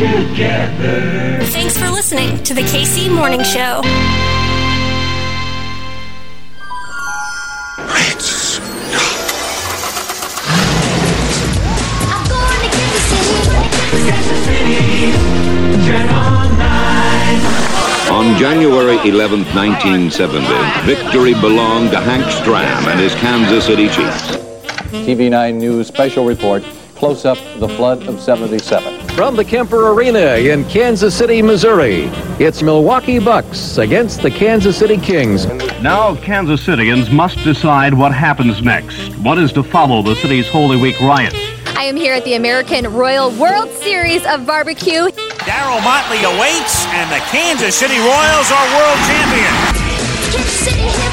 together. Thanks for listening to the KC Morning Show. On January 11, 1970, victory belonged to Hank Stram and his Kansas City Chiefs. TV9 News special report close up the flood of 77. From the Kemper Arena in Kansas City, Missouri, it's Milwaukee Bucks against the Kansas City Kings. Now, Kansas Citians must decide what happens next. What is to follow the city's Holy Week riots? I am here at the American Royal World Series of Barbecue. Darryl Motley awaits, and the Kansas City Royals are world champions.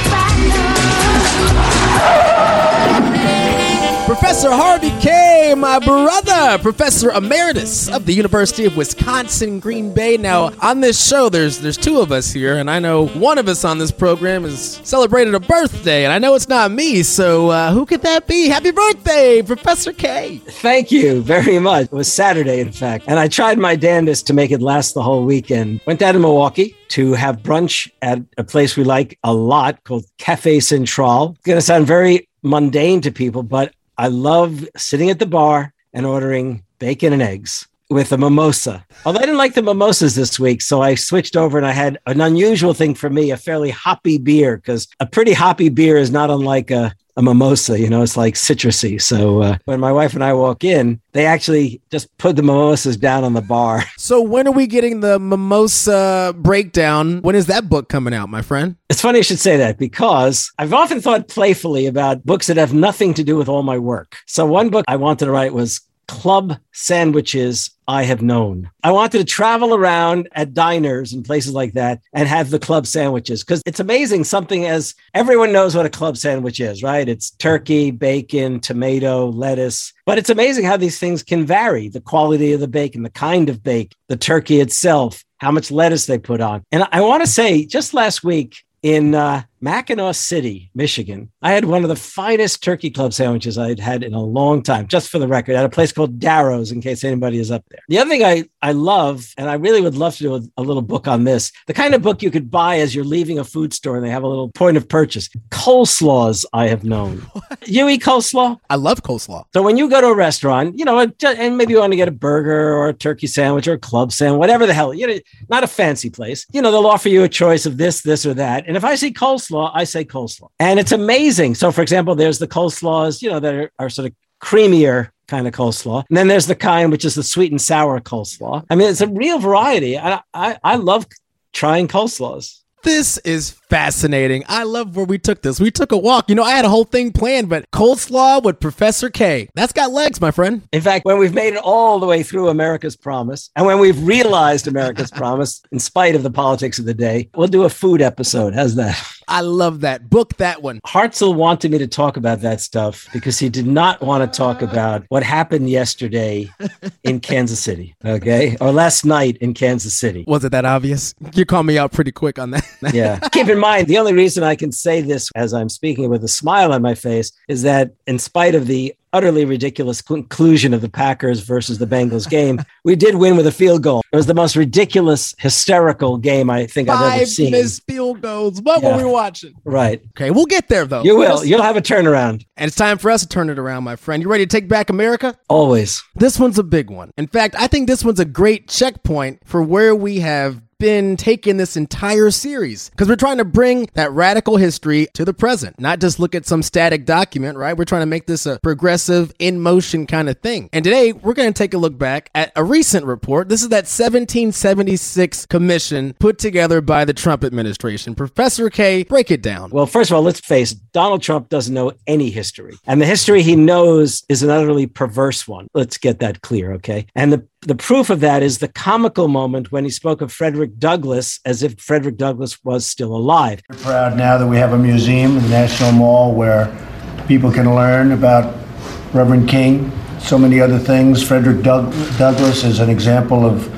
Professor Harvey Kaye, my brother, Professor Emeritus of the University of Wisconsin Green Bay. Now, on this show, there's there's two of us here, and I know one of us on this program is celebrated a birthday, and I know it's not me. So, uh, who could that be? Happy birthday, Professor Kaye! Thank you very much. It was Saturday, in fact, and I tried my damnedest to make it last the whole weekend. Went down to Milwaukee to have brunch at a place we like a lot called Cafe Central. It's going to sound very mundane to people, but I love sitting at the bar and ordering bacon and eggs with a mimosa. Although I didn't like the mimosas this week, so I switched over and I had an unusual thing for me, a fairly hoppy beer, because a pretty hoppy beer is not unlike a, a mimosa, you know, it's like citrusy. So uh, when my wife and I walk in, they actually just put the mimosas down on the bar. So, when are we getting the mimosa breakdown? When is that book coming out, my friend? It's funny you should say that because I've often thought playfully about books that have nothing to do with all my work. So, one book I wanted to write was Club Sandwiches I Have Known. I wanted to travel around at diners and places like that and have the club sandwiches because it's amazing something as everyone knows what a club sandwich is, right? It's turkey, bacon, tomato, lettuce. But it's amazing how these things can vary the quality of the bacon, the kind of bacon, the turkey itself, how much lettuce they put on. And I want to say just last week, in uh, Mackinaw City, Michigan. I had one of the finest turkey club sandwiches I'd had in a long time, just for the record, at a place called Darrow's, in case anybody is up there. The other thing I, I love, and I really would love to do a, a little book on this, the kind of book you could buy as you're leaving a food store and they have a little point of purchase. Coleslaws, I have known. you eat coleslaw? I love coleslaw. So when you go to a restaurant, you know, and maybe you want to get a burger or a turkey sandwich or a club sandwich, whatever the hell, you know, not a fancy place, you know, they'll offer you a choice of this, this, or that. And if I see coleslaw, I say coleslaw. And it's amazing. So, for example, there's the coleslaws, you know, that are, are sort of creamier kind of coleslaw. And then there's the kind which is the sweet and sour coleslaw. I mean, it's a real variety. I, I, I love trying coleslaws. This is fascinating. I love where we took this. We took a walk. You know, I had a whole thing planned, but coleslaw with Professor Kaye. That's got legs, my friend. In fact, when we've made it all the way through America's Promise, and when we've realized America's Promise, in spite of the politics of the day, we'll do a food episode. How's that? I love that. Book that one. Hartzell wanted me to talk about that stuff because he did not want to talk about what happened yesterday in Kansas City, okay? Or last night in Kansas City. Was it that obvious? You called me out pretty quick on that. yeah. Keep in mind, the only reason I can say this as I'm speaking with a smile on my face is that in spite of the utterly ridiculous conclusion of the Packers versus the Bengals game, we did win with a field goal. It was the most ridiculous, hysterical game I think Five I've ever seen. missed field goals. What Yeah. were we watching? Right. Okay, we'll get there though. You will. You'll have a turnaround. And it's time for us to turn it around, my friend. You ready to take back America? Always. This one's a big one. In fact, I think this one's a great checkpoint for where we have been taking this entire series because we're trying to bring that radical history to the present, not just look at some static document, right? We're trying to make this a progressive, in motion kind of thing. And today we're going to take a look back at a recent report. This is that 1776 commission put together by the Trump administration. Professor Kaye, break it down. Well, first of all, let's face it, Donald Trump doesn't know any history. And the history he knows is an utterly perverse one. Let's get that clear, okay? And the the proof of that is the comical moment when he spoke of Frederick Douglass as if Frederick Douglass was still alive. We're proud now that we have a museum in the National Mall where people can learn about Reverend King, so many other things. Frederick Doug- Douglass is an example of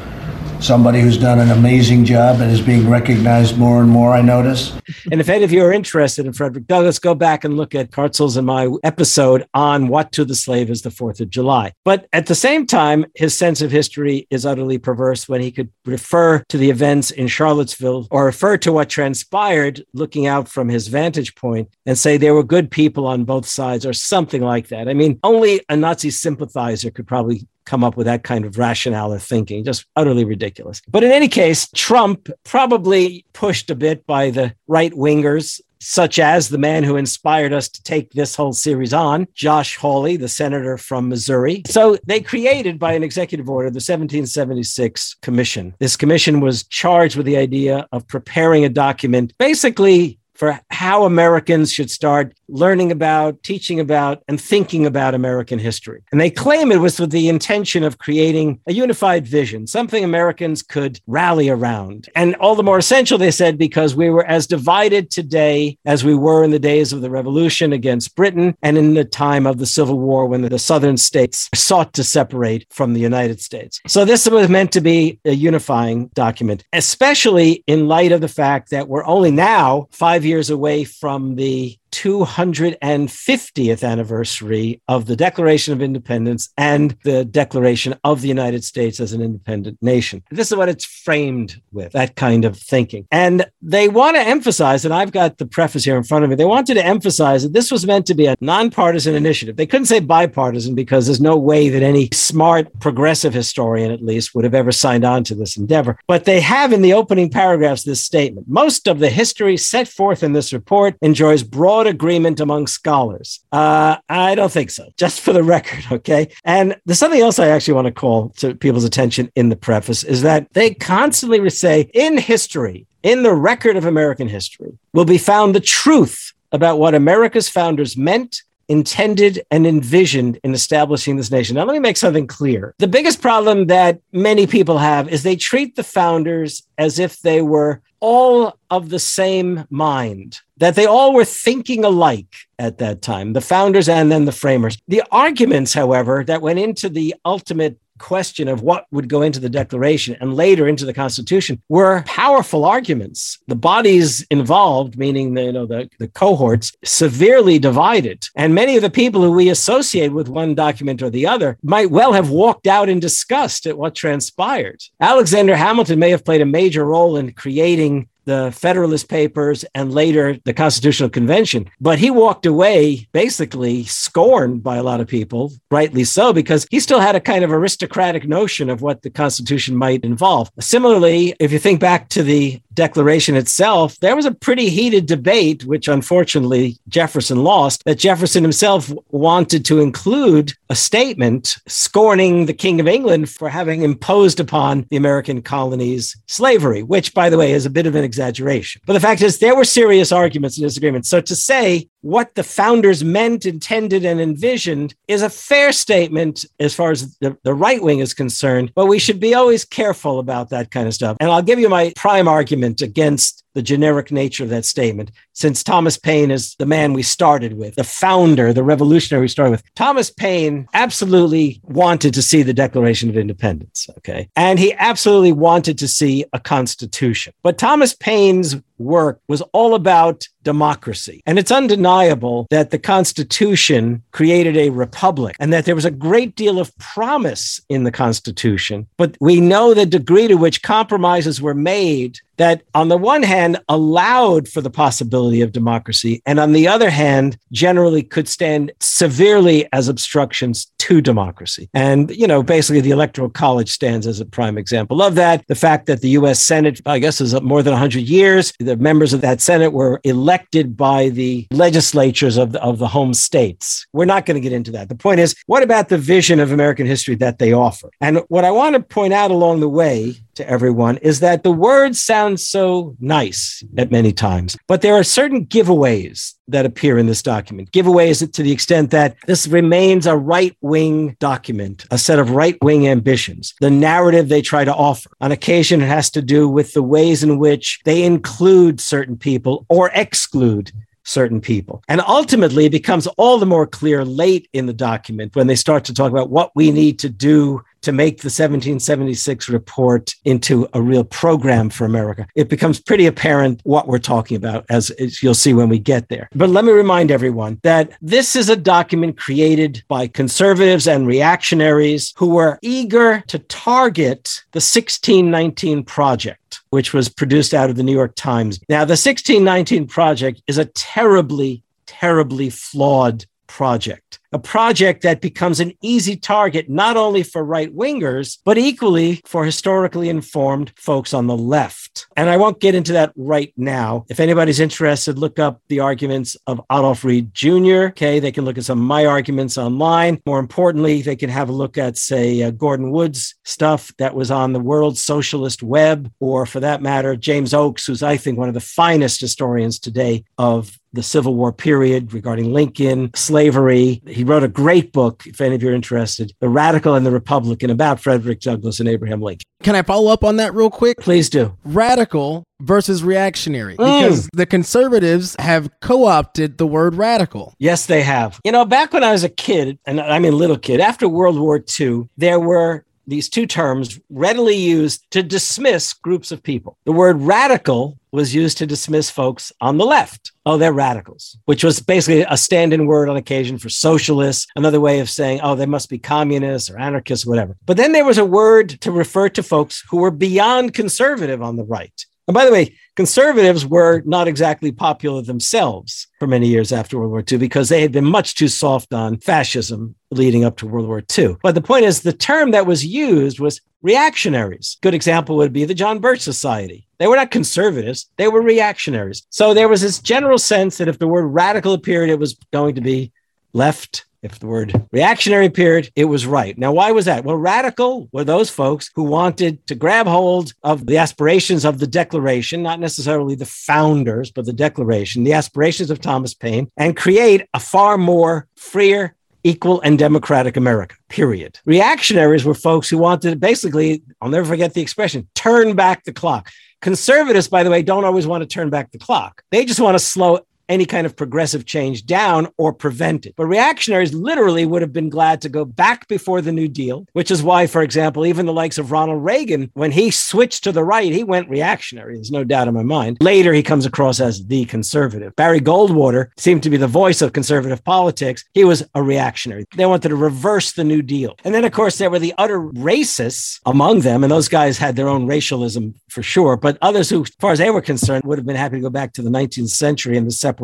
somebody who's done an amazing job and is being recognized more and more, I notice. And if any of you are interested in Frederick Douglass, go back and look at Hartzell's and my episode on what to the slave is the 4th of July. But at the same time, his sense of history is utterly perverse when he could refer to the events in Charlottesville or refer to what transpired looking out from his vantage point and say there were good people on both sides or something like that. I mean, only a Nazi sympathizer could probably come up with that kind of rationale or thinking, just utterly ridiculous. But in any case, Trump probably pushed a bit by the right wingers such as the man who inspired us to take this whole series on, Josh Hawley, the senator from Missouri. So they created by an executive order the 1776 commission. This commission was charged with the idea of preparing a document basically for how Americans should start learning about, teaching about, and thinking about American history. And they claim it was with the intention of creating a unified vision, something Americans could rally around. And all the more essential, they said, because we were as divided today as we were in the days of the Revolution against Britain and in the time of the Civil War when the southern states sought to separate from the United States. So this was meant to be a unifying document, especially in light of the fact that we're only now five years away from the 250th anniversary of the Declaration of Independence and the Declaration of the United States as an independent nation. This is what it's framed with, that kind of thinking. And they want to emphasize, and I've got the preface here in front of me, they wanted to emphasize that this was meant to be a nonpartisan initiative. They couldn't say bipartisan because there's no way that any smart progressive historian, at least, would have ever signed on to this endeavor. But they have in the opening paragraphs this statement most of the history set forth in this report enjoys broad agreement among scholars. Uh, I don't think so, just for the record, okay? And there's something else I actually want to call to people's attention in the preface is that they constantly say in history, in the record of American history, will be found the truth about what America's founders meant intended and envisioned in establishing this nation. Now, let me make something clear. The biggest problem that many people have is they treat the founders as if they were all of the same mind, that they all were thinking alike at that time, the founders and then the framers. The arguments, however, that went into the ultimate question of what would go into the Declaration and later into the Constitution were powerful arguments. The bodies involved, meaning the, you know, the, the cohorts, severely divided. And many of the people who we associate with one document or the other might well have walked out in disgust at what transpired. Alexander Hamilton may have played a major role in creating the Federalist Papers, and later the Constitutional Convention. But he walked away basically scorned by a lot of people, rightly so, because he still had a kind of aristocratic notion of what the Constitution might involve. Similarly, if you think back to the Declaration itself, there was a pretty heated debate, which unfortunately Jefferson lost, that Jefferson himself wanted to include a statement scorning the King of England for having imposed upon the American colonies slavery, which, by the way, is a bit of an exaggeration. But the fact is, there were serious arguments and disagreements. So to say what the founders meant, intended, and envisioned is a fair statement as far as the, the right wing is concerned, but we should be always careful about that kind of stuff. And I'll give you my prime argument against the generic nature of that statement, since Thomas Paine is the man we started with, the founder, the revolutionary we started with. Thomas Paine absolutely wanted to see the Declaration of Independence, okay? And he absolutely wanted to see a constitution. But Thomas Paine's work was all about democracy. And it's undeniable that the Constitution created a republic and that there was a great deal of promise in the Constitution. But we know the degree to which compromises were made that, on the one hand, allowed for the possibility of democracy, and on the other hand, generally could stand severely as obstructions to democracy. And, you know, basically the Electoral College stands as a prime example of that. The fact that the US Senate, I guess, is more than 100 years, the members of that Senate were elected by the legislatures of the, of the home states. We're not going to get into that. The point is, what about the vision of American history that they offer? And what I want to point out along the way to everyone is that the words sound so nice at many times, but there are certain giveaways that appear in this document. Giveaways to the extent that this remains a right wing document, a set of right wing ambitions. The narrative they try to offer on occasion it has to do with the ways in which they include certain people or exclude certain people. And ultimately, it becomes all the more clear late in the document when they start to talk about what we need to do to make the 1776 report into a real program for America. It becomes pretty apparent what we're talking about, as, you'll see when we get there. But let me remind everyone that this is a document created by conservatives and reactionaries who were eager to target the 1619 Project which was produced out of the New York Times. Now, the 1619 Project is a terribly, terribly flawed project, a project that becomes an easy target not only for right wingers, but equally for historically informed folks on the left. And I won't get into that right now. If anybody's interested, look up the arguments of Adolph Reed Jr. Okay, they can look at some of my arguments online. More importantly, they can have a look at, say, uh, Gordon Wood's stuff that was on the World Socialist Web, or for that matter, James Oakes, who's, I think, one of the finest historians today of the Civil War period regarding Lincoln, slavery. He wrote a great book, if any of you are interested, The Radical and the Republican, about Frederick Douglass and Abraham Lincoln. Can I follow up on that real quick? Please do. Radical versus reactionary. Mm. Because the conservatives have co opted the word radical. Yes, they have. You know, back when I was a kid, and I mean little kid, after World War II, there were these two terms readily used to dismiss groups of people. The word radical was used to dismiss folks on the left. Oh, they're radicals, which was basically a stand in word on occasion for socialists, another way of saying, oh, they must be communists or anarchists, or whatever. But then there was a word to refer to folks who were beyond conservative on the right. And by the way, conservatives were not exactly popular themselves for many years after World War II because they had been much too soft on fascism leading up to World War II. But the point is, the term that was used was reactionaries. Good example would be the John Birch Society. They were not conservatives, they were reactionaries. So there was this general sense that if the word radical appeared, it was going to be left if the word reactionary appeared, it was right. Now, why was that? Well, radical were those folks who wanted to grab hold of the aspirations of the Declaration, not necessarily the founders, but the Declaration, the aspirations of Thomas Paine, and create a far more freer, equal, and democratic America, period. Reactionaries were folks who wanted to basically, I'll never forget the expression, turn back the clock. Conservatives, by the way, don't always want to turn back the clock. They just want to slow any kind of progressive change down or prevent it. But reactionaries literally would have been glad to go back before the New Deal, which is why, for example, even the likes of Ronald Reagan, when he switched to the right, he went reactionary. There's no doubt in my mind. Later, he comes across as the conservative. Barry Goldwater seemed to be the voice of conservative politics. He was a reactionary. They wanted to reverse the New Deal. And then, of course, there were the utter racists among them, and those guys had their own racialism for sure. But others who, as far as they were concerned, would have been happy to go back to the 19th century and the separation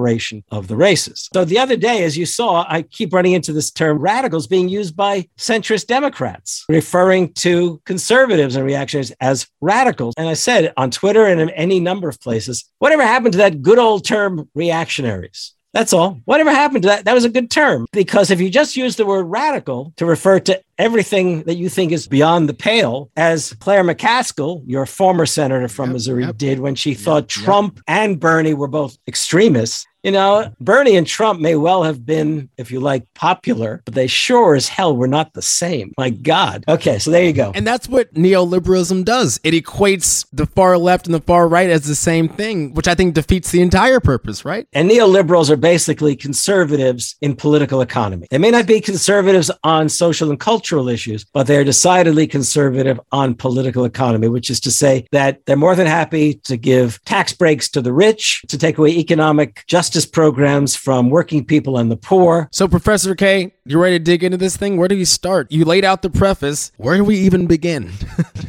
of the races. So the other day, as you saw, I keep running into this term radicals being used by centrist Democrats, referring to conservatives and reactionaries as radicals. And I said on Twitter and in any number of places, whatever happened to that good old term reactionaries? That's all. Whatever happened to that? That was a good term because if you just use the word radical to refer to everything that you think is beyond the pale, as Claire McCaskill, your former senator from Yep, Missouri, yep. did when she thought Trump and Bernie were both extremists. You know, Bernie and Trump may well have been, if you like, popular, but they sure as hell were not the same. My God. Okay, so there you go. And that's what neoliberalism does. It equates the far left and the far right as the same thing, which I think defeats the entire purpose, right? And neoliberals are basically conservatives in political economy. They may not be conservatives on social and cultural issues, but they're decidedly conservative on political economy, which is to say that they're more than happy to give tax breaks to the rich, to take away economic justice programs from working people and the poor. So, Professor Kaye, you ready to dig into this thing? Where do we start? You laid out the preface. Where do we even begin?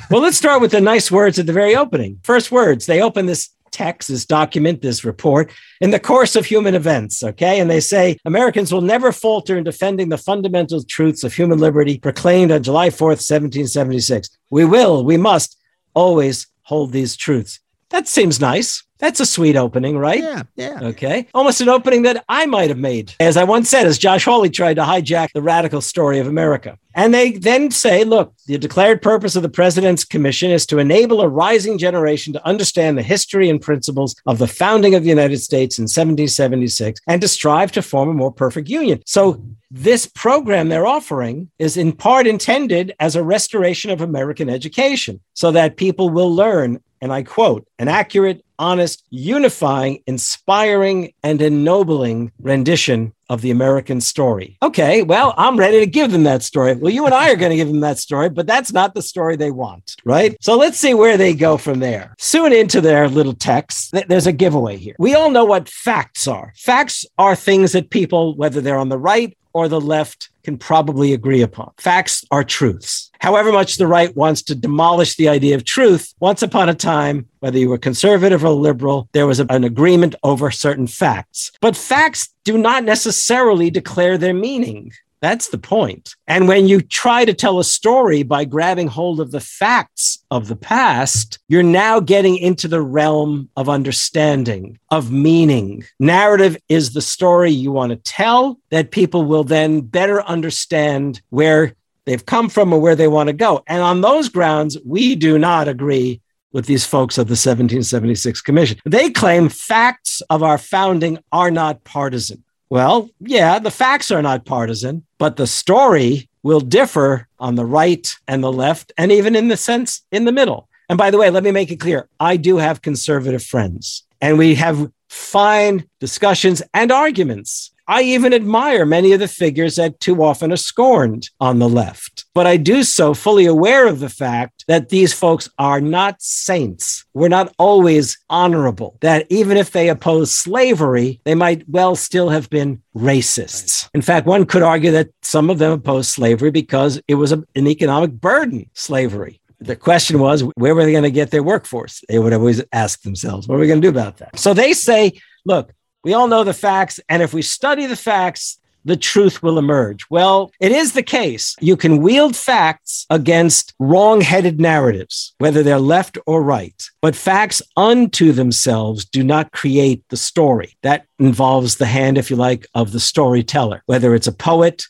Well, let's start with the nice words at the very opening. First words, they open this text, this document, this report in the course of human events. Okay. And they say Americans will never falter in defending the fundamental truths of human liberty proclaimed on July 4th, 1776. We will, we must always hold these truths. That seems nice. That's a sweet opening, right? yeah, yeah. Okay. Almost an opening that I might have made. As I once said, as Josh Hawley tried to hijack the radical story of America. And they then say, look, the declared purpose of the president's commission is to enable a rising generation to understand the history and principles of the founding of the United States in 1776 and to strive to form a more perfect union. So this program they're offering is in part intended as a restoration of American education so that people will learn and I quote, an accurate, honest, unifying, inspiring, and ennobling rendition of the American story. Okay, well, I'm ready to give them that story. Well, you and I are going to give them that story, but that's not the story they want, right? So let's see where they go from there. Soon into their little text, there's a giveaway here. We all know what facts are. Facts are things that people, whether they're on the right or the left, can probably agree upon. Facts are truths. However much the right wants to demolish the idea of truth, once upon a time, whether you were conservative or liberal, there was an agreement over certain facts. But facts do not necessarily declare their meaning. That's the point. And when you try to tell a story by grabbing hold of the facts of the past, you're now getting into the realm of understanding, of meaning. Narrative is the story you want to tell that people will then better understand where they've come from or where they want to go. And on those grounds, we do not agree with these folks of the 1776 Commission. They claim facts of our founding are not partisan. Well, yeah, the facts are not partisan, but the story will differ on the right and the left, and even in the sense in the middle. And by the way, let me make it clear I do have conservative friends, and we have fine discussions and arguments. I even admire many of the figures that too often are scorned on the left. But I do so fully aware of the fact that these folks are not saints. We're not always honorable, that even if they oppose slavery, they might well still have been racists. In fact, one could argue that some of them opposed slavery because it was a, an economic burden, slavery the question was where were they going to get their workforce they would always ask themselves what are we going to do about that so they say look we all know the facts. And if we study the facts, the truth will emerge. Well, it is the case. You can wield facts against wrong headed narratives, whether they're left or right. But facts unto themselves do not create the story. That involves the hand, if you like, of the storyteller, whether it's a poet,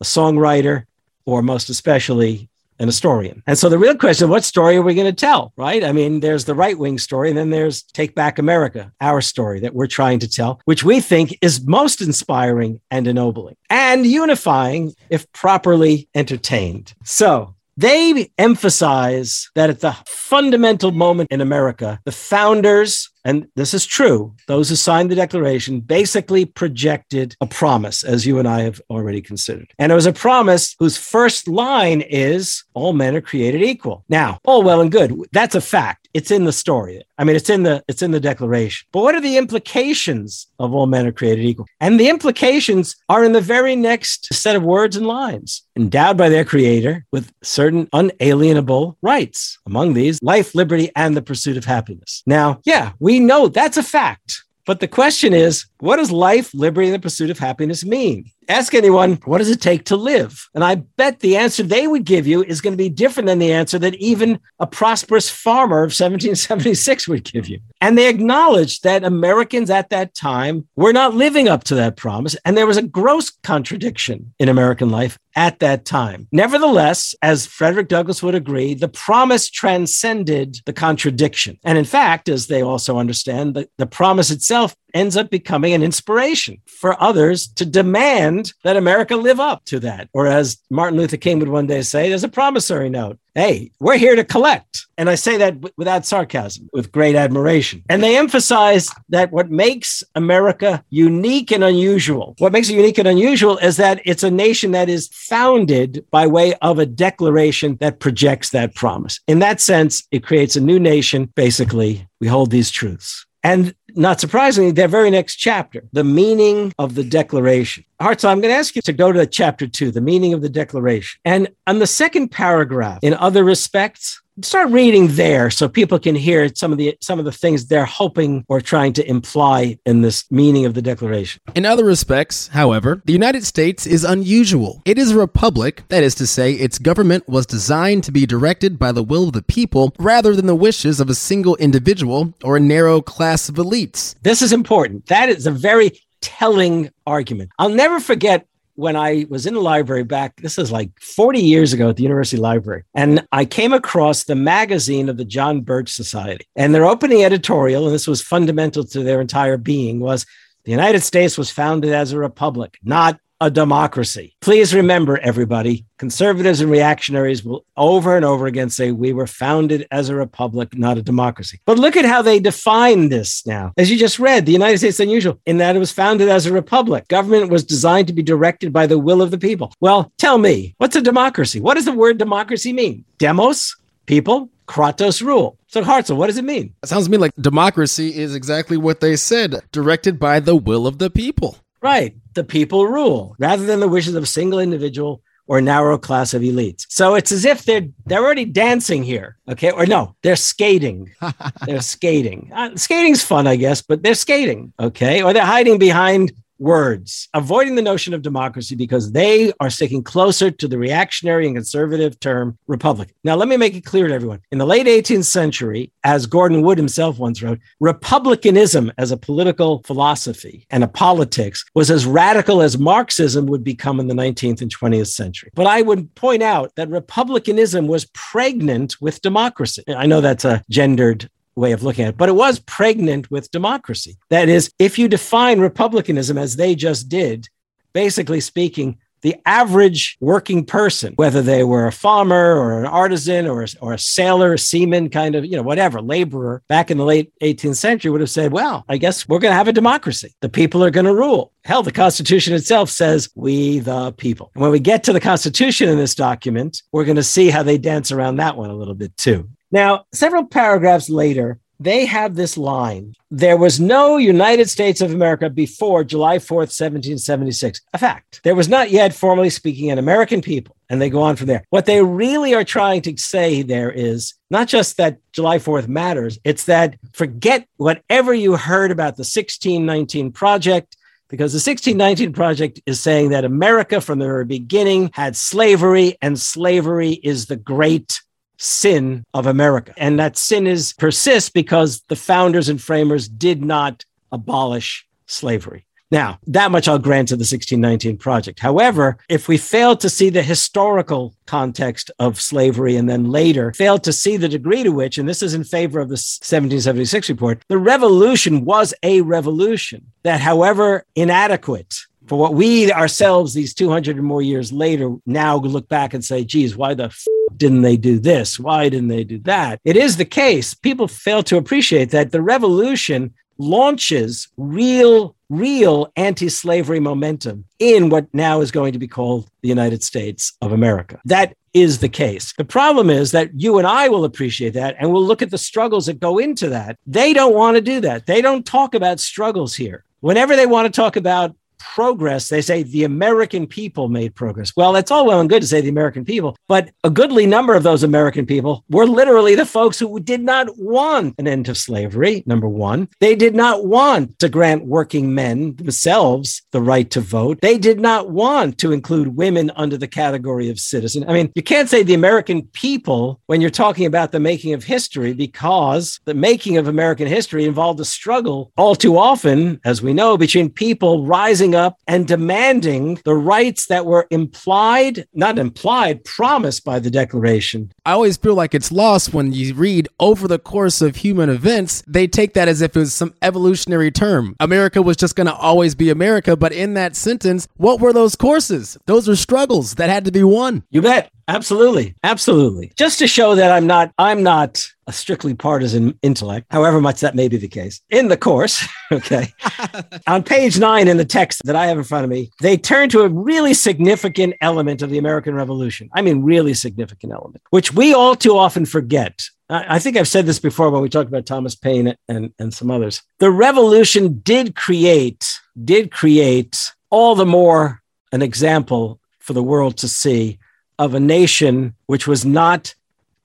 a songwriter, or most especially an historian. And so the real question, what story are we going to tell, right? I mean, there's the right wing story, and then there's Take Back America, our story that we're trying to tell, which we think is most inspiring and ennobling and unifying if properly entertained. So they emphasize that at the fundamental moment in America, the founders and this is true, those who signed the Declaration basically projected a promise, as you and I have already considered. And it was a promise whose first line is all men are created equal. Now, all well and good. That's a fact. It's in the story. I mean, it's in the it's in the declaration. But what are the implications of all men are created equal? And the implications are in the very next set of words and lines. Endowed by their creator with certain unalienable rights. Among these, life, liberty, and the pursuit of happiness. Now, yeah, we we know that's a fact. But the question is, what does life, liberty, and the pursuit of happiness mean? Ask anyone, what does it take to live? And I bet the answer they would give you is going to be different than the answer that even a prosperous farmer of 1776 would give you. And they acknowledged that Americans at that time were not living up to that promise. And there was a gross contradiction in American life at that time. Nevertheless, as Frederick Douglass would agree, the promise transcended the contradiction. And in fact, as they also understand, the, the promise itself ends up becoming an inspiration for others to demand that America live up to that. Or as Martin Luther King would one day say, there's a promissory note. Hey, we're here to collect. And I say that w- without sarcasm, with great admiration. And they emphasize that what makes America unique and unusual, what makes it unique and unusual is that it's a nation that is founded by way of a declaration that projects that promise. In that sense, it creates a new nation. Basically, we hold these truths. And not surprisingly, their very next chapter, the meaning of the declaration. Hartzell, I'm going to ask you to go to chapter two, the meaning of the declaration. And on the second paragraph, in other respects, start reading there so people can hear some of the some of the things they're hoping or trying to imply in this meaning of the declaration. In other respects, however, the United States is unusual. It is a republic, that is to say, its government was designed to be directed by the will of the people rather than the wishes of a single individual or a narrow class of elites. This is important. That is a very telling argument. I'll never forget when I was in the library back, this is like 40 years ago at the University Library, and I came across the magazine of the John Birch Society. And their opening editorial, and this was fundamental to their entire being, was the United States was founded as a republic, not a democracy. Please remember, everybody, conservatives and reactionaries will over and over again say we were founded as a republic, not a democracy. But look at how they define this now. As you just read, the United States is unusual in that it was founded as a republic. Government was designed to be directed by the will of the people. Well, tell me, what's a democracy? What does the word democracy mean? Demos, people, Kratos rule. So, Hartzell, what does it mean? It sounds to me like democracy is exactly what they said, directed by the will of the people. Right. The people rule rather than the wishes of a single individual or narrow class of elites. So it's as if they're they're already dancing here, okay? Or no, they're skating. they're skating. Uh, skating's fun, I guess, but they're skating, okay? Or they're hiding behind words, avoiding the notion of democracy because they are sticking closer to the reactionary and conservative term republic. Now, let me make it clear to everyone. In the late 18th century, as Gordon Wood himself once wrote, republicanism as a political philosophy and a politics was as radical as Marxism would become in the 19th and 20th century. But I would point out that republicanism was pregnant with democracy. I know that's a gendered way of looking at it, but it was pregnant with democracy. That is, if you define republicanism as they just did, basically speaking, the average working person, whether they were a farmer or an artisan or or a sailor, a seaman, kind of, you know, whatever, laborer back in the late 18th century would have said, well, I guess we're going to have a democracy. The people are going to rule. Hell, the Constitution itself says, we the people. And when we get to the Constitution in this document, we're going to see how they dance around that one a little bit too. Now, several paragraphs later, they have this line There was no United States of America before July 4th, 1776. A fact. There was not yet, formally speaking, an American people. And they go on from there. What they really are trying to say there is not just that July 4th matters, it's that forget whatever you heard about the 1619 Project because the 1619 Project is saying that America from the very beginning had slavery, and slavery is the great sin of America. And that sin is persists because the founders and framers did not abolish slavery. Now, that much I'll grant to the 1619 Project. However, if we fail to see the historical context of slavery and then later fail to see the degree to which, and this is in favor of the 1776 report, the revolution was a revolution that, however inadequate, for what we ourselves, these 200 or more years later, now look back and say, geez, why the f- didn't they do this? Why didn't they do that? It is the case. People fail to appreciate that the revolution launches real, real anti slavery momentum in what now is going to be called the United States of America. That is the case. The problem is that you and I will appreciate that and we'll look at the struggles that go into that. They don't want to do that. They don't talk about struggles here. Whenever they want to talk about progress, they say the American people made progress. Well, it's all well and good to say the American people, but a goodly number of those American people were literally the folks who did not want an end to slavery, number one. They did not want to grant working men themselves the right to vote. They did not want to include women under the category of citizen. I mean, you can't say the American people when you're talking about the making of history because the making of American history involved a struggle all too often, as we know, between people rising up and demanding the rights that were implied, not implied, promised by the Declaration. I always feel like it's lost when you read over the course of human events, they take that as if it was some evolutionary term. America was just going to always be America. But in that sentence, what were those courses? Those are struggles that had to be won. You bet. Absolutely. Absolutely. Just to show that I'm not, I'm not a strictly partisan intellect, however much that may be the case. In the course, okay, on page nine in the text that I have in front of me, they turn to a really significant element of the American Revolution. I mean, really significant element, which we all too often forget. I think I've said this before when we talked about Thomas Paine and, and some others. The revolution did create, did create all the more an example for the world to see of a nation which was not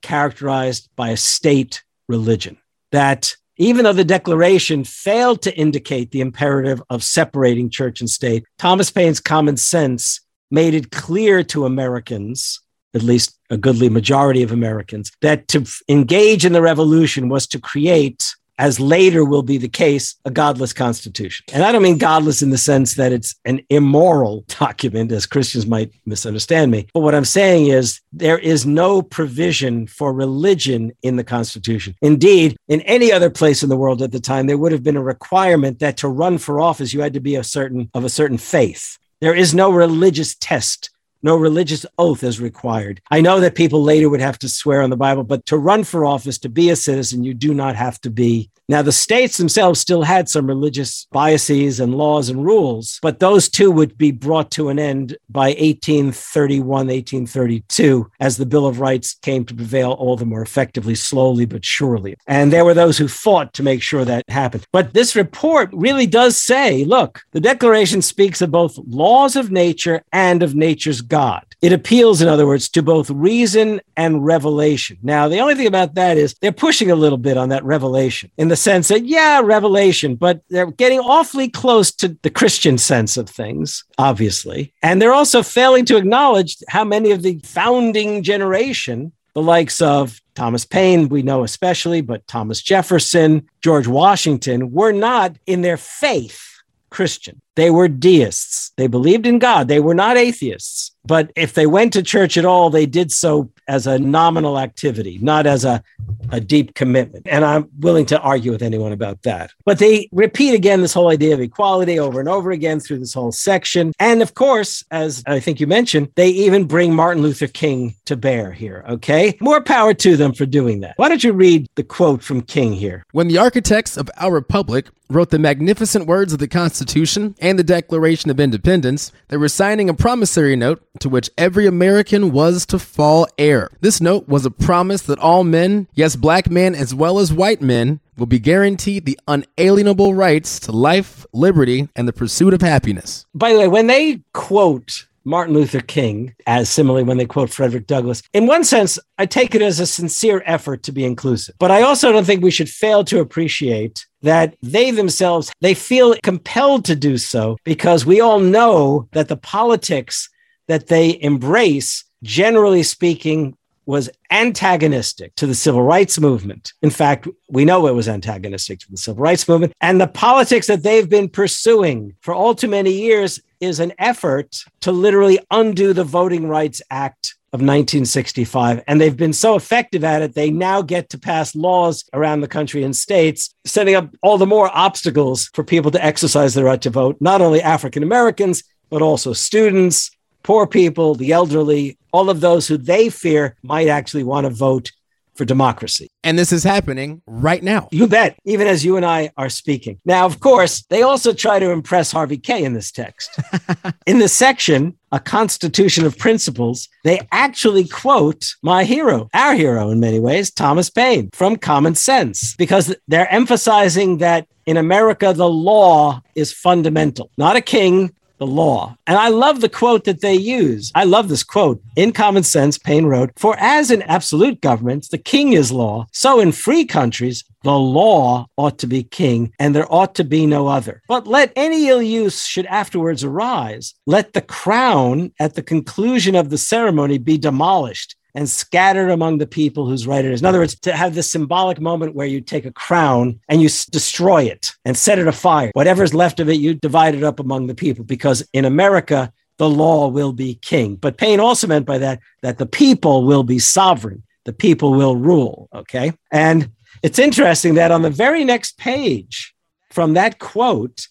characterized by a state religion. That even though the Declaration failed to indicate the imperative of separating church and state, Thomas Paine's common sense made it clear to Americans, at least a goodly majority of Americans, that to engage in the revolution was to create as later will be the case, a godless constitution. And I don't mean godless in the sense that it's an immoral document, as Christians might misunderstand me. But what I'm saying is there is no provision for religion in the Constitution. Indeed, in any other place in the world at the time, there would have been a requirement that to run for office, you had to be a certain of a certain faith. There is no religious test. No religious oath is required. I know that people later would have to swear on the Bible, but to run for office, to be a citizen, you do not have to be now, the states themselves still had some religious biases and laws and rules, but those two would be brought to an end by 1831, 1832, as the Bill of Rights came to prevail all the more effectively, slowly but surely. And there were those who fought to make sure that happened. But this report really does say look, the Declaration speaks of both laws of nature and of nature's God. It appeals, in other words, to both reason and revelation. Now, the only thing about that is they're pushing a little bit on that revelation in the sense that, yeah, revelation, but they're getting awfully close to the Christian sense of things, obviously. And they're also failing to acknowledge how many of the founding generation, the likes of Thomas Paine, we know especially, but Thomas Jefferson, George Washington, were not in their faith Christian. They were deists. They believed in God. They were not atheists. But if they went to church at all, they did so as a nominal activity, not as a, a deep commitment. And I'm willing to argue with anyone about that. But they repeat again this whole idea of equality over and over again through this whole section. And of course, as I think you mentioned, they even bring Martin Luther King to bear here. Okay. More power to them for doing that. Why don't you read the quote from King here? When the architects of our republic wrote the magnificent words of the Constitution the Declaration of Independence, they were signing a promissory note to which every American was to fall heir. This note was a promise that all men, yes, black men as well as white men, will be guaranteed the unalienable rights to life, liberty, and the pursuit of happiness. By the way, when they quote Martin Luther King, as similarly when they quote Frederick Douglass. In one sense, I take it as a sincere effort to be inclusive. But I also don't think we should fail to appreciate that they themselves they feel compelled to do so because we all know that the politics that they embrace generally speaking was antagonistic to the civil rights movement. In fact, we know it was antagonistic to the civil rights movement. And the politics that they've been pursuing for all too many years is an effort to literally undo the Voting Rights Act of 1965. And they've been so effective at it, they now get to pass laws around the country and states, setting up all the more obstacles for people to exercise their right to vote, not only African Americans, but also students, poor people, the elderly, all of those who they fear might actually want to vote for democracy. And this is happening right now. You bet, even as you and I are speaking. Now, of course, they also try to impress Harvey Kaye in this text. in the section, A Constitution of Principles, they actually quote my hero, our hero in many ways, Thomas Paine from Common Sense, because they're emphasizing that in America, the law is fundamental, not a king, the law. And I love the quote that they use. I love this quote. In common sense, Paine wrote, For as in absolute governments, the king is law, so in free countries, the law ought to be king, and there ought to be no other. But let any ill use should afterwards arise. Let the crown at the conclusion of the ceremony be demolished and scattered among the people whose right it is. In other words, to have this symbolic moment where you take a crown and you destroy it and set it afire. Whatever's left of it, you divide it up among the people because in America, the law will be king. But Paine also meant by that that the people will be sovereign, the people will rule. Okay. And it's interesting that on the very next page from that quote,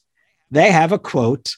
they have a quote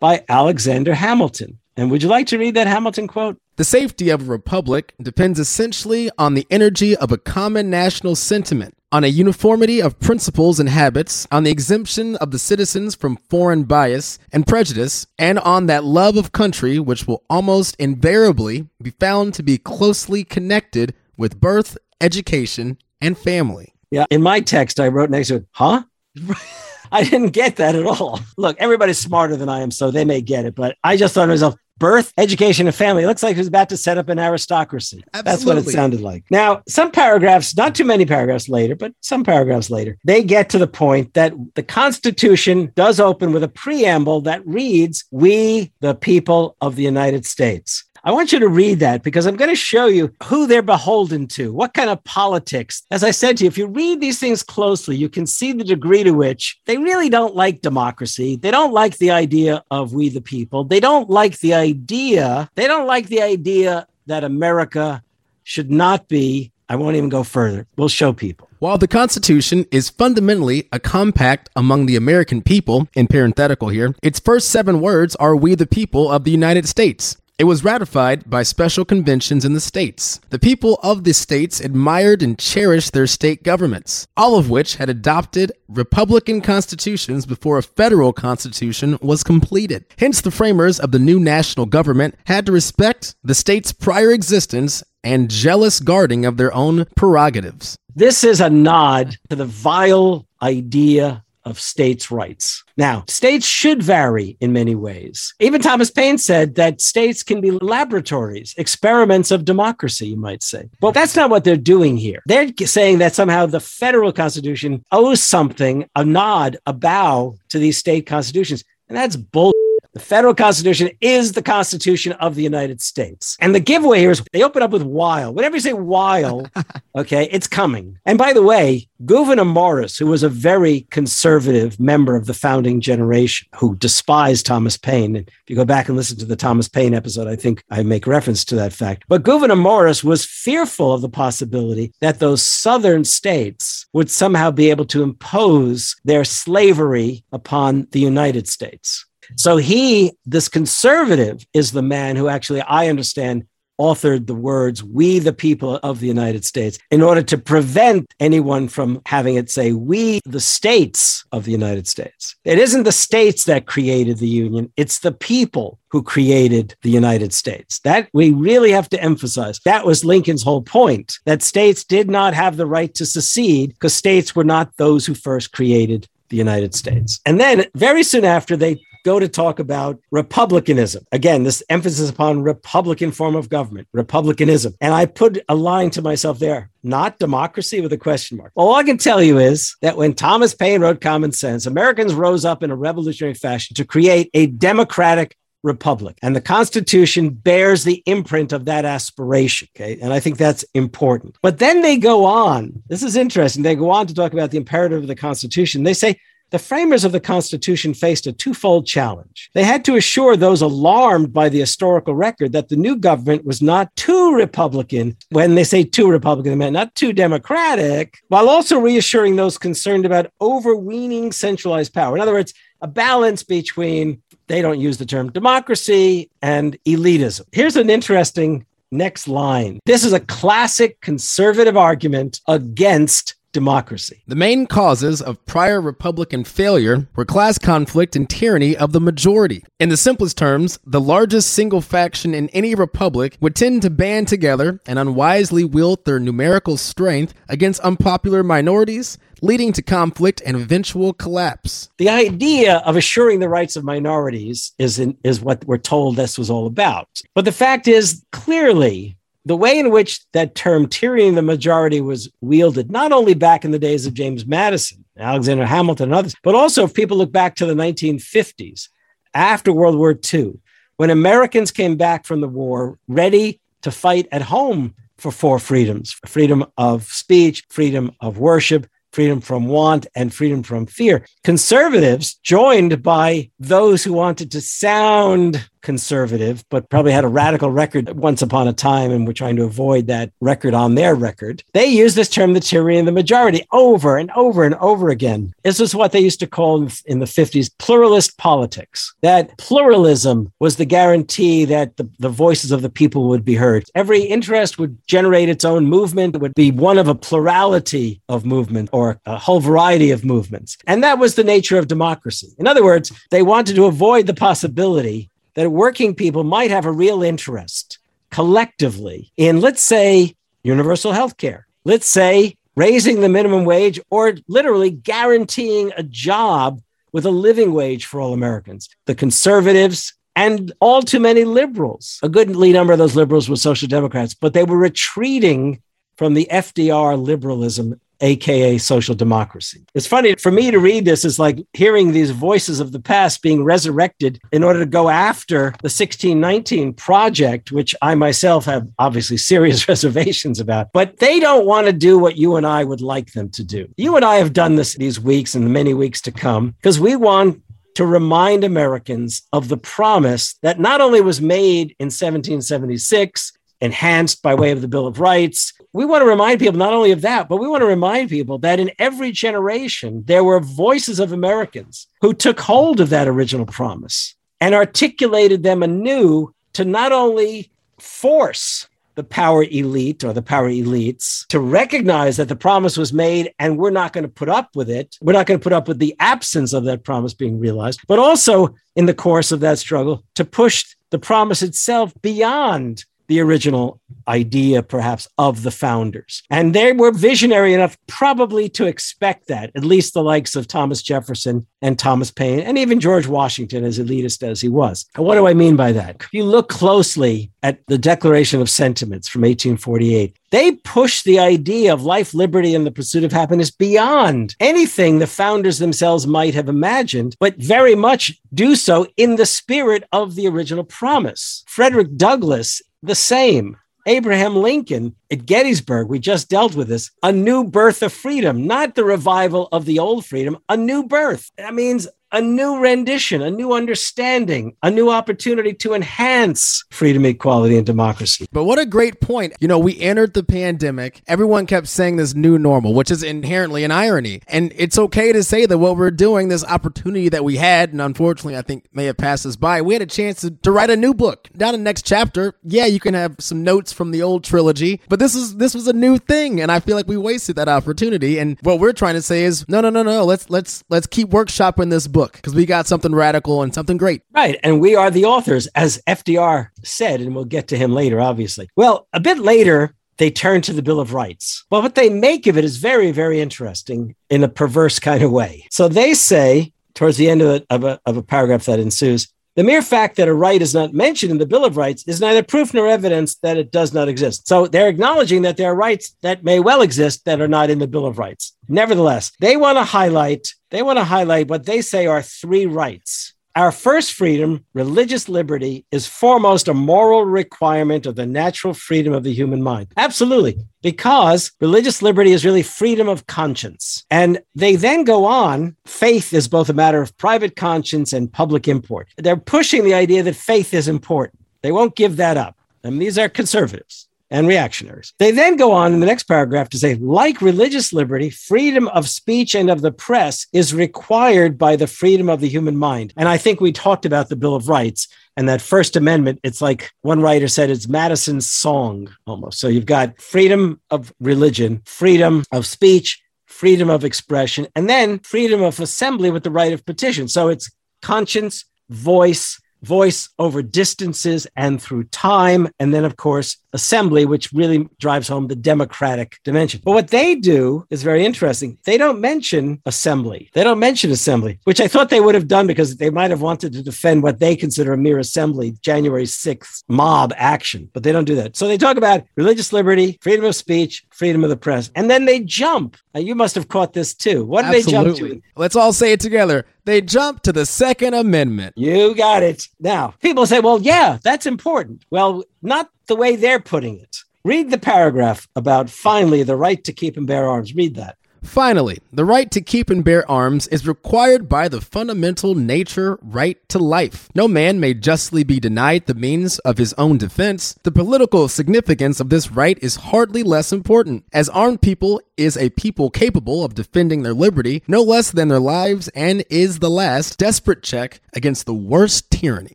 by Alexander Hamilton. And would you like to read that Hamilton quote? The safety of a republic depends essentially on the energy of a common national sentiment, on a uniformity of principles and habits, on the exemption of the citizens from foreign bias and prejudice, and on that love of country which will almost invariably be found to be closely connected with birth, education, and family. Yeah, in my text, I wrote next to it, huh? I didn't get that at all. Look, everybody's smarter than I am, so they may get it, but I just thought to myself, birth, education, and family. It looks like he's about to set up an aristocracy. Absolutely. That's what it sounded like. Now, some paragraphs, not too many paragraphs later, but some paragraphs later, they get to the point that the Constitution does open with a preamble that reads, We, the people of the United States. I want you to read that because I'm going to show you who they're beholden to, what kind of politics. As I said to you, if you read these things closely, you can see the degree to which they really don't like democracy. They don't like the idea of we the people. They don't like the idea, they don't like the idea that America should not be I won't even go further. We'll show people. While the Constitution is fundamentally a compact among the American people, in parenthetical here, its first seven words are We the people of the United States. It was ratified by special conventions in the states. The people of the states admired and cherished their state governments, all of which had adopted republican constitutions before a federal constitution was completed. Hence, the framers of the new national government had to respect the state's prior existence and jealous guarding of their own prerogatives. This is a nod to the vile idea of states' rights. Now, states should vary in many ways. Even Thomas Paine said that states can be laboratories, experiments of democracy, you might say. But that's not what they're doing here. They're saying that somehow the federal constitution owes something, a nod, a bow to these state constitutions. And that's bull. The federal constitution is the constitution of the United States. And the giveaway here is they open up with while. Whenever you say while, okay, it's coming. And by the way, Gouverneur Morris, who was a very conservative member of the founding generation who despised Thomas Paine, and if you go back and listen to the Thomas Paine episode, I think I make reference to that fact. But Gouverneur Morris was fearful of the possibility that those southern states would somehow be able to impose their slavery upon the United States. So he, this conservative, is the man who actually, I understand, authored the words, we the people of the United States, in order to prevent anyone from having it say, we the states of the United States. It isn't the states that created the Union, it's the people who created the United States. That we really have to emphasize. That was Lincoln's whole point that states did not have the right to secede because states were not those who first created the United States. And then very soon after, they go to talk about republicanism. Again, this emphasis upon republican form of government, republicanism. And I put a line to myself there, not democracy with a question mark. All I can tell you is that when Thomas Paine wrote Common Sense, Americans rose up in a revolutionary fashion to create a democratic republic. And the Constitution bears the imprint of that aspiration. Okay. And I think that's important. But then they go on. This is interesting. They go on to talk about the imperative of the Constitution. They say the framers of the Constitution faced a twofold challenge. They had to assure those alarmed by the historical record that the new government was not too Republican. When they say too Republican, they meant not too Democratic, while also reassuring those concerned about overweening centralized power. In other words, a balance between, they don't use the term democracy and elitism. Here's an interesting next line. This is a classic conservative argument against democracy. The main causes of prior Republican failure were class conflict and tyranny of the majority. In the simplest terms, the largest single faction in any republic would tend to band together and unwisely wield their numerical strength against unpopular minorities, leading to conflict and eventual collapse. The idea of assuring the rights of minorities is, in, is what we're told this was all about. But the fact is, clearly, the way in which that term tyranny the majority was wielded, not only back in the days of James Madison, Alexander Hamilton, and others, but also if people look back to the 1950s, after World War II, when Americans came back from the war ready to fight at home for four freedoms freedom of speech, freedom of worship, freedom from want, and freedom from fear. Conservatives, joined by those who wanted to sound conservative, but probably had a radical record once upon a time and were trying to avoid that record on their record. They use this term, the tyranny of the majority, over and over and over again. This is what they used to call in the 50s pluralist politics. That pluralism was the guarantee that the, the voices of the people would be heard. Every interest would generate its own movement, it would be one of a plurality of movement or a whole variety of movements. And that was the nature of democracy. In other words, they wanted to avoid the possibility that working people might have a real interest collectively in, let's say, universal health care. Let's say raising the minimum wage or literally guaranteeing a job with a living wage for all Americans. The conservatives and all too many liberals, a goodly number of those liberals were social democrats, but they were retreating from the FDR liberalism aka social democracy. It's funny for me to read this is like hearing these voices of the past being resurrected in order to go after the 1619 project, which I myself have obviously serious reservations about. But they don't want to do what you and I would like them to do. You and I have done this these weeks and many weeks to come because we want to remind Americans of the promise that not only was made in 1776 enhanced by way of the Bill of Rights, we want to remind people not only of that, but we want to remind people that in every generation, there were voices of Americans who took hold of that original promise and articulated them anew to not only force the power elite or the power elites to recognize that the promise was made and we're not going to put up with it. We're not going to put up with the absence of that promise being realized, but also in the course of that struggle to push the promise itself beyond the original idea, perhaps, of the founders. And they were visionary enough, probably, to expect that, at least the likes of Thomas Jefferson and Thomas Paine, and even George Washington, as elitist as he was. And what do I mean by that? If you look closely at the Declaration of Sentiments from 1848, they push the idea of life, liberty, and the pursuit of happiness beyond anything the founders themselves might have imagined, but very much do so in the spirit of the original promise. Frederick Douglass the same. Abraham Lincoln at Gettysburg, we just dealt with this, a new birth of freedom, not the revival of the old freedom, a new birth. That means a new rendition, a new understanding, a new opportunity to enhance freedom, equality, and democracy. But what a great point. You know, we entered the pandemic. Everyone kept saying this new normal, which is inherently an irony. And it's okay to say that what we're doing, this opportunity that we had, and unfortunately, I think may have passed us by, we had a chance to, to write a new book. Down in the next chapter, yeah, you can have some notes from the old trilogy, but this is this was a new thing, and I feel like we wasted that opportunity. And what we're trying to say is, no, no, no, no. Let's let's let's keep workshopping this book because we got something radical and something great. Right. And we are the authors, as FDR said, and we'll get to him later, obviously. Well, a bit later, they turn to the Bill of Rights. Well, what they make of it is very, very interesting in a perverse kind of way. So they say, towards the end of a, of a, of a paragraph that ensues, the mere fact that a right is not mentioned in the Bill of Rights is neither proof nor evidence that it does not exist. So they're acknowledging that there are rights that may well exist that are not in the Bill of Rights. Nevertheless, they want to highlight they want to highlight what they say are three rights our first freedom, religious liberty, is foremost a moral requirement of the natural freedom of the human mind. Absolutely, because religious liberty is really freedom of conscience. And they then go on faith is both a matter of private conscience and public import. They're pushing the idea that faith is important. They won't give that up. I And these are conservatives and reactionaries. They then go on in the next paragraph to say, like religious liberty, freedom of speech and of the press is required by the freedom of the human mind. And I think we talked about the Bill of Rights and that First Amendment. It's like one writer said, it's Madison's song almost. So you've got freedom of religion, freedom of speech, freedom of expression, and then freedom of assembly with the right of petition. So it's conscience, voice, voice over distances and through time. And then, of course, assembly, which really drives home the democratic dimension. But what they do is very interesting. They don't mention assembly. They don't mention assembly, which I thought they would have done because they might have wanted to defend what they consider a mere assembly, January 6th mob action. But they don't do that. So they talk about religious liberty, freedom of speech, freedom of the press. And then they jump. Now, you must have caught this too. What did Absolutely. they jump to? Let's all say it together. They jump to the Second Amendment. You got it. Now, people say, well, yeah, that's important. Well, not the way they're putting it. Read the paragraph about finally the right to keep and bear arms. Read that. Finally, the right to keep and bear arms is required by the fundamental nature right to life. No man may justly be denied the means of his own defense. The political significance of this right is hardly less important, as armed people is a people capable of defending their liberty no less than their lives and is the last desperate check against the worst tyranny.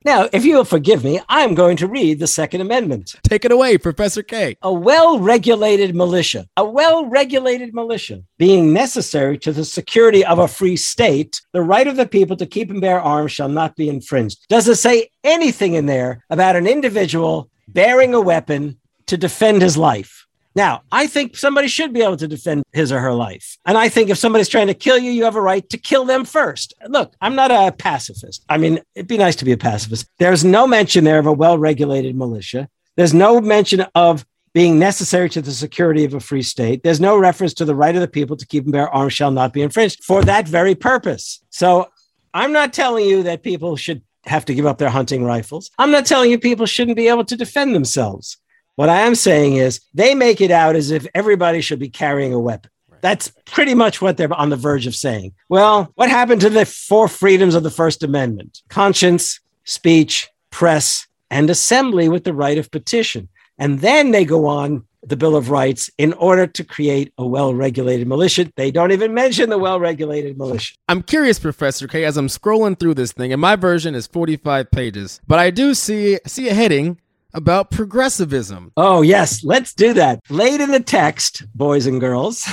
Now, if you'll forgive me, I'm going to read the Second Amendment. Take it away, Professor Kaye. A well regulated militia, a well regulated militia being necessary to the security of a free state, the right of the people to keep and bear arms shall not be infringed. Does it say anything in there about an individual bearing a weapon to defend his life? Now, I think somebody should be able to defend his or her life. And I think if somebody's trying to kill you, you have a right to kill them first. Look, I'm not a pacifist. I mean, it'd be nice to be a pacifist. There's no mention there of a well regulated militia. There's no mention of being necessary to the security of a free state. There's no reference to the right of the people to keep and bear arms shall not be infringed for that very purpose. So I'm not telling you that people should have to give up their hunting rifles. I'm not telling you people shouldn't be able to defend themselves. What I am saying is they make it out as if everybody should be carrying a weapon. That's pretty much what they're on the verge of saying. Well, what happened to the four freedoms of the First Amendment? Conscience, speech, press, and assembly with the right of petition. And then they go on the Bill of Rights in order to create a well regulated militia. They don't even mention the well regulated militia. I'm curious, Professor Kaye, as I'm scrolling through this thing, and my version is 45 pages, but I do see see a heading about progressivism. Oh, yes, let's do that. Late in the text, boys and girls.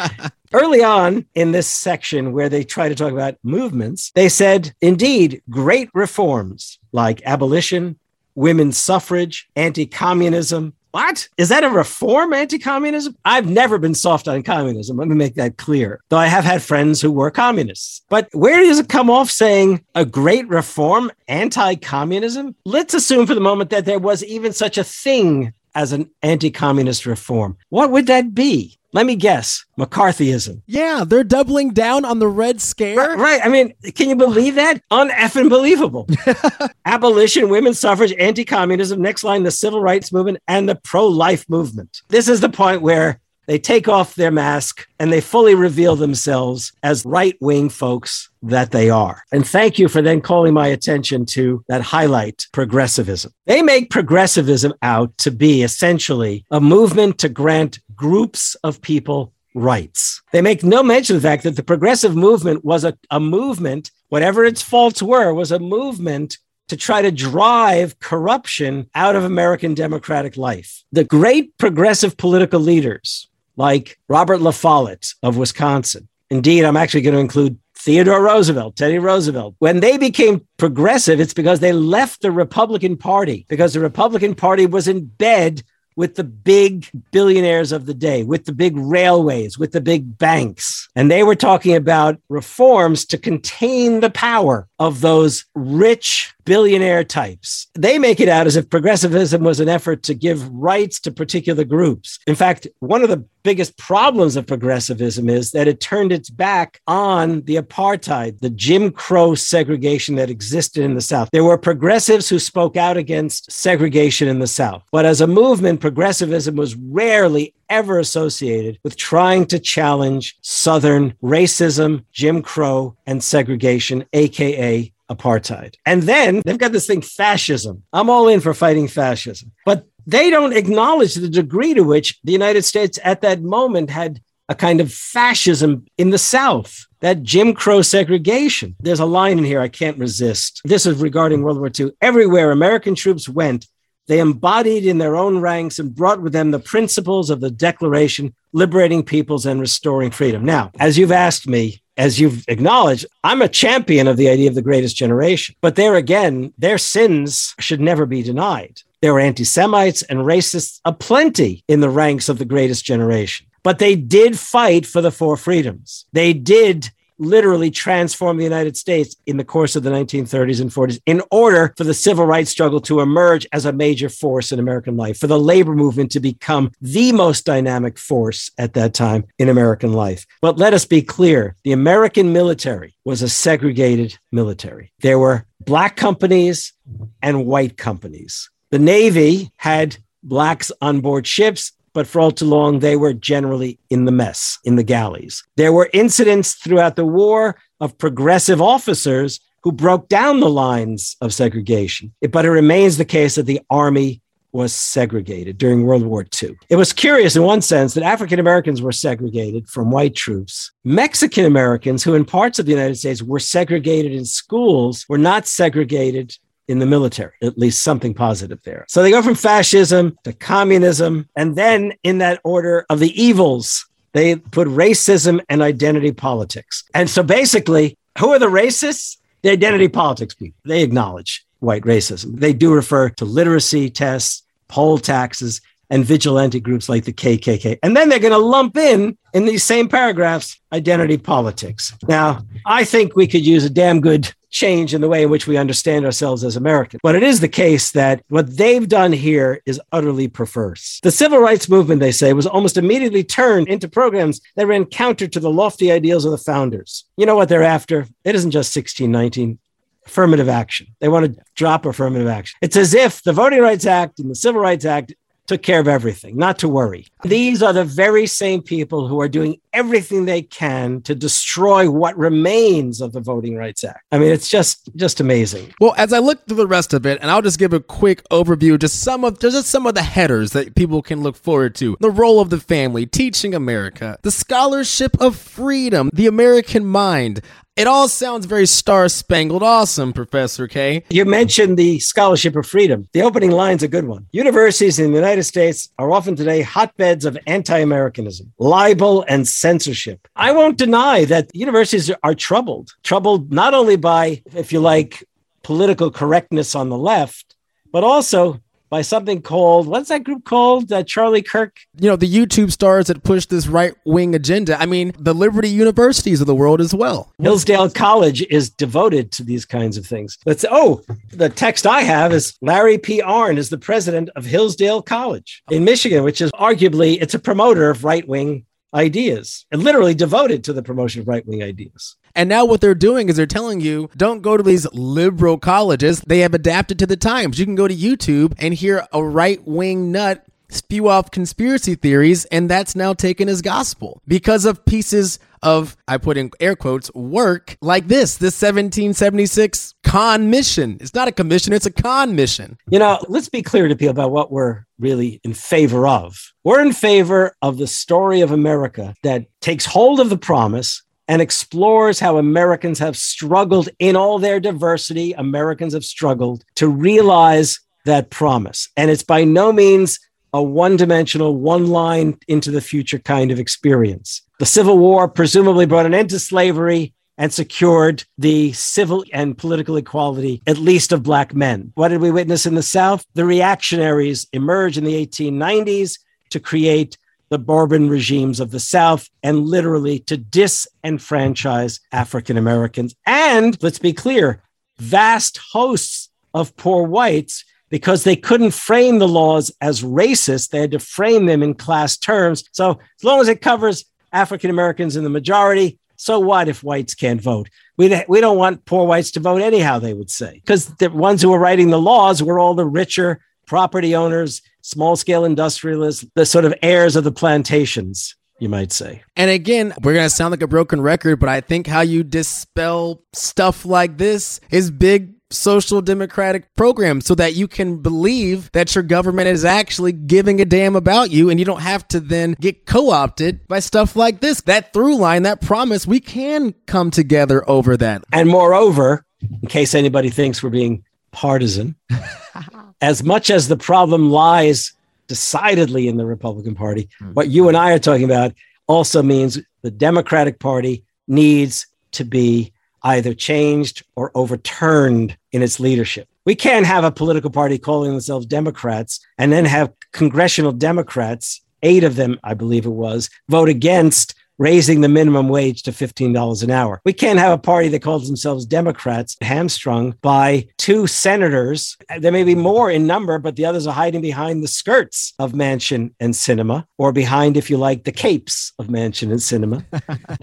Early on in this section, where they try to talk about movements, they said, indeed, great reforms like abolition, women's suffrage, anti communism, what? Is that a reform anti communism? I've never been soft on communism. Let me make that clear. Though I have had friends who were communists. But where does it come off saying a great reform anti communism? Let's assume for the moment that there was even such a thing as an anti communist reform. What would that be? Let me guess McCarthyism. Yeah, they're doubling down on the Red Scare. Right. right. I mean, can you believe that? Uneffing believable. Abolition, women's suffrage, anti communism, next line, the civil rights movement, and the pro life movement. This is the point where they take off their mask and they fully reveal themselves as right wing folks that they are. And thank you for then calling my attention to that highlight progressivism. They make progressivism out to be essentially a movement to grant groups of people rights. They make no mention of the fact that the progressive movement was a, a movement, whatever its faults were, was a movement to try to drive corruption out of American democratic life. The great progressive political leaders like Robert La Follette of Wisconsin. Indeed, I'm actually going to include Theodore Roosevelt, Teddy Roosevelt. When they became progressive, it's because they left the Republican Party because the Republican Party was in bed with the big billionaires of the day, with the big railways, with the big banks. And they were talking about reforms to contain the power of those rich billionaire types. They make it out as if progressivism was an effort to give rights to particular groups. In fact, one of the biggest problems of progressivism is that it turned its back on the apartheid, the Jim Crow segregation that existed in the South. There were progressives who spoke out against segregation in the South. But as a movement, progressivism was rarely ever associated with trying to challenge Southern racism, Jim Crow, and segregation, AKA apartheid. And then they've got this thing, fascism. I'm all in for fighting fascism. But they don't acknowledge the degree to which the United States at that moment had a kind of fascism in the South, that Jim Crow segregation. There's a line in here I can't resist. This is regarding World War II. Everywhere American troops went, they embodied in their own ranks and brought with them the principles of the Declaration, liberating peoples and restoring freedom. Now, as you've asked me, as you've acknowledged, I'm a champion of the idea of the greatest generation. But there again, their sins should never be denied. There were anti Semites and racists aplenty in the ranks of the greatest generation. But they did fight for the four freedoms. They did literally transform the United States in the course of the 1930s and 40s in order for the civil rights struggle to emerge as a major force in American life, for the labor movement to become the most dynamic force at that time in American life. But let us be clear the American military was a segregated military. There were black companies and white companies. The Navy had blacks on board ships but for all too long, they were generally in the mess, in the galleys. There were incidents throughout the war of progressive officers who broke down the lines of segregation. But it remains the case that the Army was segregated during World War II. It was curious in one sense that African Americans were segregated from white troops. Mexican Americans, who in parts of the United States were segregated in schools, were not segregated in the military, at least something positive there. So they go from fascism to communism. And then in that order of the evils, they put racism and identity politics. And so basically, who are the racists? The identity politics people. They acknowledge white racism. They do refer to literacy tests, poll taxes, and vigilante groups like the KKK. And then they're going to lump in, in these same paragraphs, identity politics. Now, I think we could use a damn good change in the way in which we understand ourselves as Americans. But it is the case that what they've done here is utterly perverse. The civil rights movement, they say, was almost immediately turned into programs that ran counter to the lofty ideals of the founders. You know what they're after? It isn't just 1619 affirmative action. They want to drop affirmative action. It's as if the Voting Rights Act and the Civil Rights Act took care of everything, not to worry. These are the very same people who are doing everything they can to destroy what remains of the Voting Rights Act. I mean, it's just just amazing. Well, as I look through the rest of it, and I'll just give a quick overview, just some of just some of the headers that people can look forward to. The role of the family, teaching America, the scholarship of freedom, the American mind, it all sounds very star spangled awesome, Professor Kaye. You mentioned the scholarship of freedom. The opening line's a good one. Universities in the United States are often today hotbeds of anti Americanism, libel, and censorship. I won't deny that universities are troubled, troubled not only by, if you like, political correctness on the left, but also by something called what's that group called? Uh, Charlie Kirk. You know the YouTube stars that push this right wing agenda. I mean, the Liberty Universities of the world as well. Hillsdale College is devoted to these kinds of things. Let's. Oh, the text I have is Larry P. Arnn is the president of Hillsdale College in Michigan, which is arguably it's a promoter of right wing ideas and literally devoted to the promotion of right wing ideas. And now what they're doing is they're telling you don't go to these liberal colleges. They have adapted to the times. You can go to YouTube and hear a right wing nut spew off conspiracy theories, and that's now taken as gospel because of pieces of, I put in air quotes, work like this, this 1776 con mission. It's not a commission, it's a con mission. You know, let's be clear to people about what we're really in favor of. We're in favor of the story of America that takes hold of the promise and explores how Americans have struggled in all their diversity. Americans have struggled to realize that promise. And it's by no means a one dimensional, one line into the future kind of experience. The Civil War presumably brought an end to slavery and secured the civil and political equality, at least of Black men. What did we witness in the South? The reactionaries emerged in the 1890s to create the Bourbon regimes of the South and literally to disenfranchise African Americans. And let's be clear, vast hosts of poor whites because they couldn't frame the laws as racist. They had to frame them in class terms. So as long as it covers African Americans in the majority, so what if whites can't vote? We, we don't want poor whites to vote anyhow, they would say, because the ones who were writing the laws were all the richer property owners small scale industrialists, the sort of heirs of the plantations you might say. And again, we're going to sound like a broken record, but I think how you dispel stuff like this is big social democratic program so that you can believe that your government is actually giving a damn about you and you don't have to then get co-opted by stuff like this. That through line, that promise, we can come together over that. And moreover, in case anybody thinks we're being partisan, as much as the problem lies decidedly in the Republican Party, mm-hmm. what you and I are talking about also means the Democratic Party needs to be either changed or overturned in its leadership. We can't have a political party calling themselves Democrats and then have congressional Democrats, eight of them, I believe it was, vote against raising the minimum wage to $15 an hour. We can't have a party that calls themselves Democrats hamstrung by two senators. There may be more in number, but the others are hiding behind the skirts of Manchin and Sinema, or behind, if you like, the capes of Manchin and Sinema.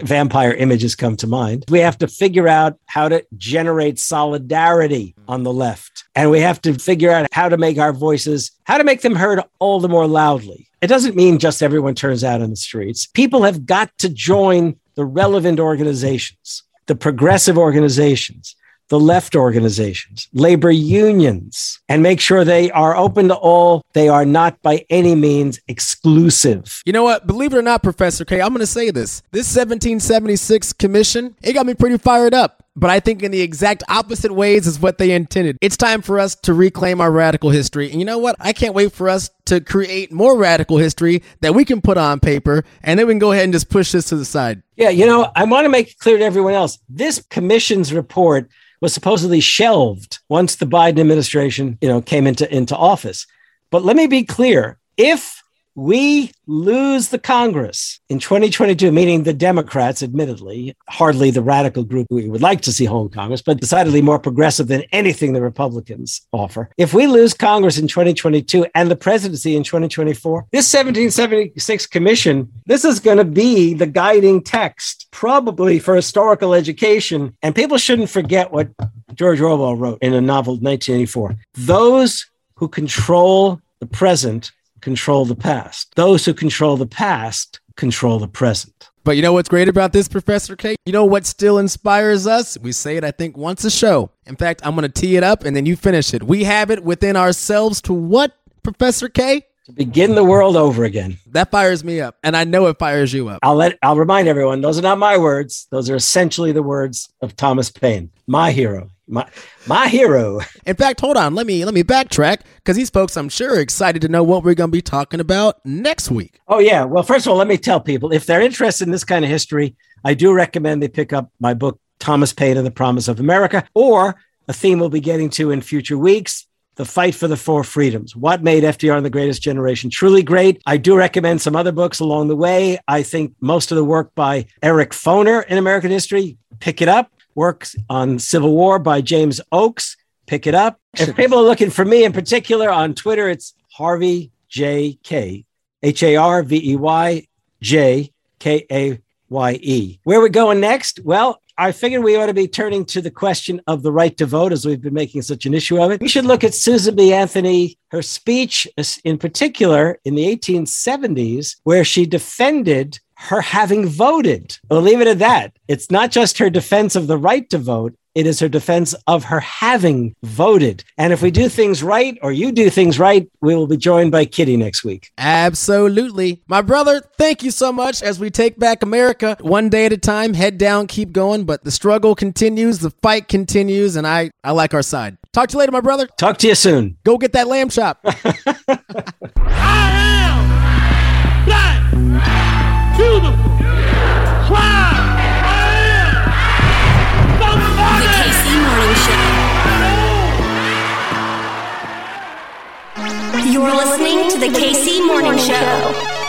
Vampire images come to mind. We have to figure out how to generate solidarity on the left. And we have to figure out how to make our voices, how to make them heard all the more loudly. It doesn't mean just everyone turns out in the streets. People have got to join the relevant organizations, the progressive organizations, the left organizations, labor unions, and make sure they are open to all. They are not by any means exclusive. You know what? Believe it or not, Professor Kaye, I'm going to say this. This 1776 commission, it got me pretty fired up but I think in the exact opposite ways is what they intended. It's time for us to reclaim our radical history. And you know what? I can't wait for us to create more radical history that we can put on paper and then we can go ahead and just push this to the side. Yeah, you know, I want to make it clear to everyone else this commission's report was supposedly shelved once the Biden administration, you know, came into, into office. But let me be clear if we lose the Congress in 2022, meaning the Democrats, admittedly, hardly the radical group we would like to see hold Congress, but decidedly more progressive than anything the Republicans offer. If we lose Congress in 2022 and the presidency in 2024, this 1776 commission, this is going to be the guiding text, probably for historical education. And people shouldn't forget what George Orwell wrote in a novel, 1984. Those who control the present control the past. Those who control the past control the present. But you know what's great about this, Professor Kaye? You know what still inspires us? We say it, I think, once a show. In fact, I'm going to tee it up and then you finish it. We have it within ourselves to what, Professor Kaye? To begin the world over again. That fires me up, and I know it fires you up. I'll let I'll remind everyone, those are not my words. Those are essentially the words of Thomas Paine, my hero. My my hero. In fact, hold on, let me let me backtrack because these folks, I'm sure, are excited to know what we're going to be talking about next week. Oh yeah. Well, first of all, let me tell people if they're interested in this kind of history, I do recommend they pick up my book, Thomas Paine and the Promise of America, or a theme we'll be getting to in future weeks. The Fight for the Four Freedoms. What made FDR and the Greatest Generation truly great? I do recommend some other books along the way. I think most of the work by Eric Foner in American history, pick it up. Works on Civil War by James Oakes, pick it up. If people are looking for me in particular on Twitter, it's Harvey J Kaye, H A R V E Y J K A Y E. Where we going next? Well, I figured we ought to be turning to the question of the right to vote as we've been making such an issue of it. We should look at Susan B. Anthony, her speech in particular in the 1870s, where she defended her having voted. We'll leave it at that. It's not just her defense of the right to vote, it is her defense of her having voted. And if we do things right, or you do things right, we will be joined by Kitty next week. Absolutely. My brother, thank you so much as we take back America one day at a time, head down, keep going. But the struggle continues, the fight continues, and I, I like our side. Talk to you later, my brother. Talk to you soon. Go get that lamb chop. The KC Morning Show. You're listening to the KC Morning Show.